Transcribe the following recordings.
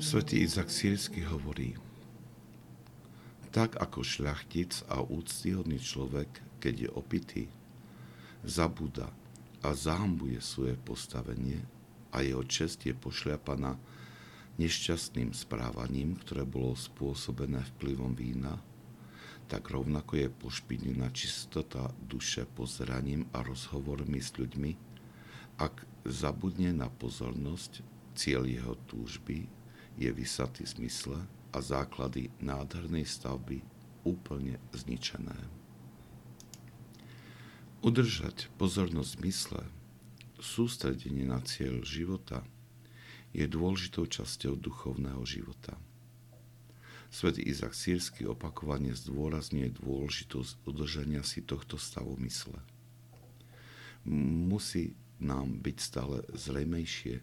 Svetý Izak Sírsky hovorí, tak ako šľachtic a úctyhodný človek, keď je opitý, zabúda a zahambuje svoje postavenie a jeho čest je pošľapaná nešťastným správaním, ktoré bolo spôsobené vplyvom vína, tak rovnako je pošpinená čistota duše pozeraním a rozhovormi s ľuďmi, ak zabudne na pozornosť, cieľ jeho túžby je vysatý zmysle a základy nádhernej stavby úplne zničené. Udržať pozornosť mysle, sústredenie na cieľ života je dôležitou časťou duchovného života. Svetý Izak Sírsky opakovane zdôrazňuje dôležitosť udržania si tohto stavu mysle. Musí nám byť stále zrejmejšie,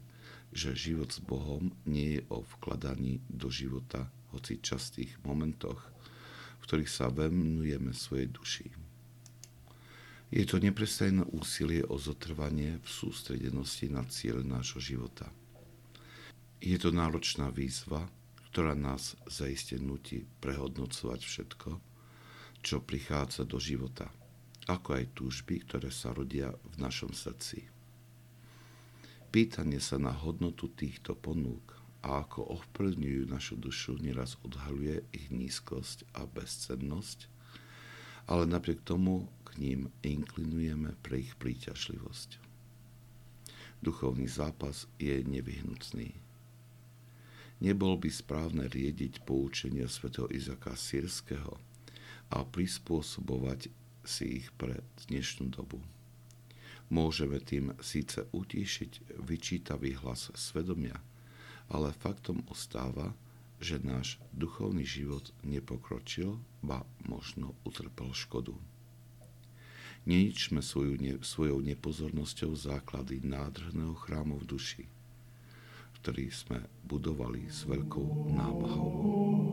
že život s Bohom nie je o vkladaní do života, hoci častých momentoch, v ktorých sa venujeme svojej duši. Je to neprestajné úsilie o zotrvanie v sústredenosti na cieľ nášho života. Je to náročná výzva, ktorá nás zaiste nutí prehodnocovať všetko, čo prichádza do života, ako aj túžby, ktoré sa rodia v našom srdci. Pýtanie sa na hodnotu týchto ponúk a ako ovplyvňujú našu dušu, nieraz odhaluje ich nízkosť a bezcennosť, ale napriek tomu k ním inklinujeme pre ich príťažlivosť. Duchovný zápas je nevyhnutný. Nebol by správne riediť poučenia svätého Izaka Sýrského a prispôsobovať si ich pre dnešnú dobu. Môžeme tým síce utíšiť vyčítavý hlas svedomia, ale faktom ostáva, že náš duchovný život nepokročil, ba možno utrpel škodu. Neničme svoju ne, svojou nepozornosťou základy nádherného chrámu v duši, ktorý sme budovali s veľkou námahou.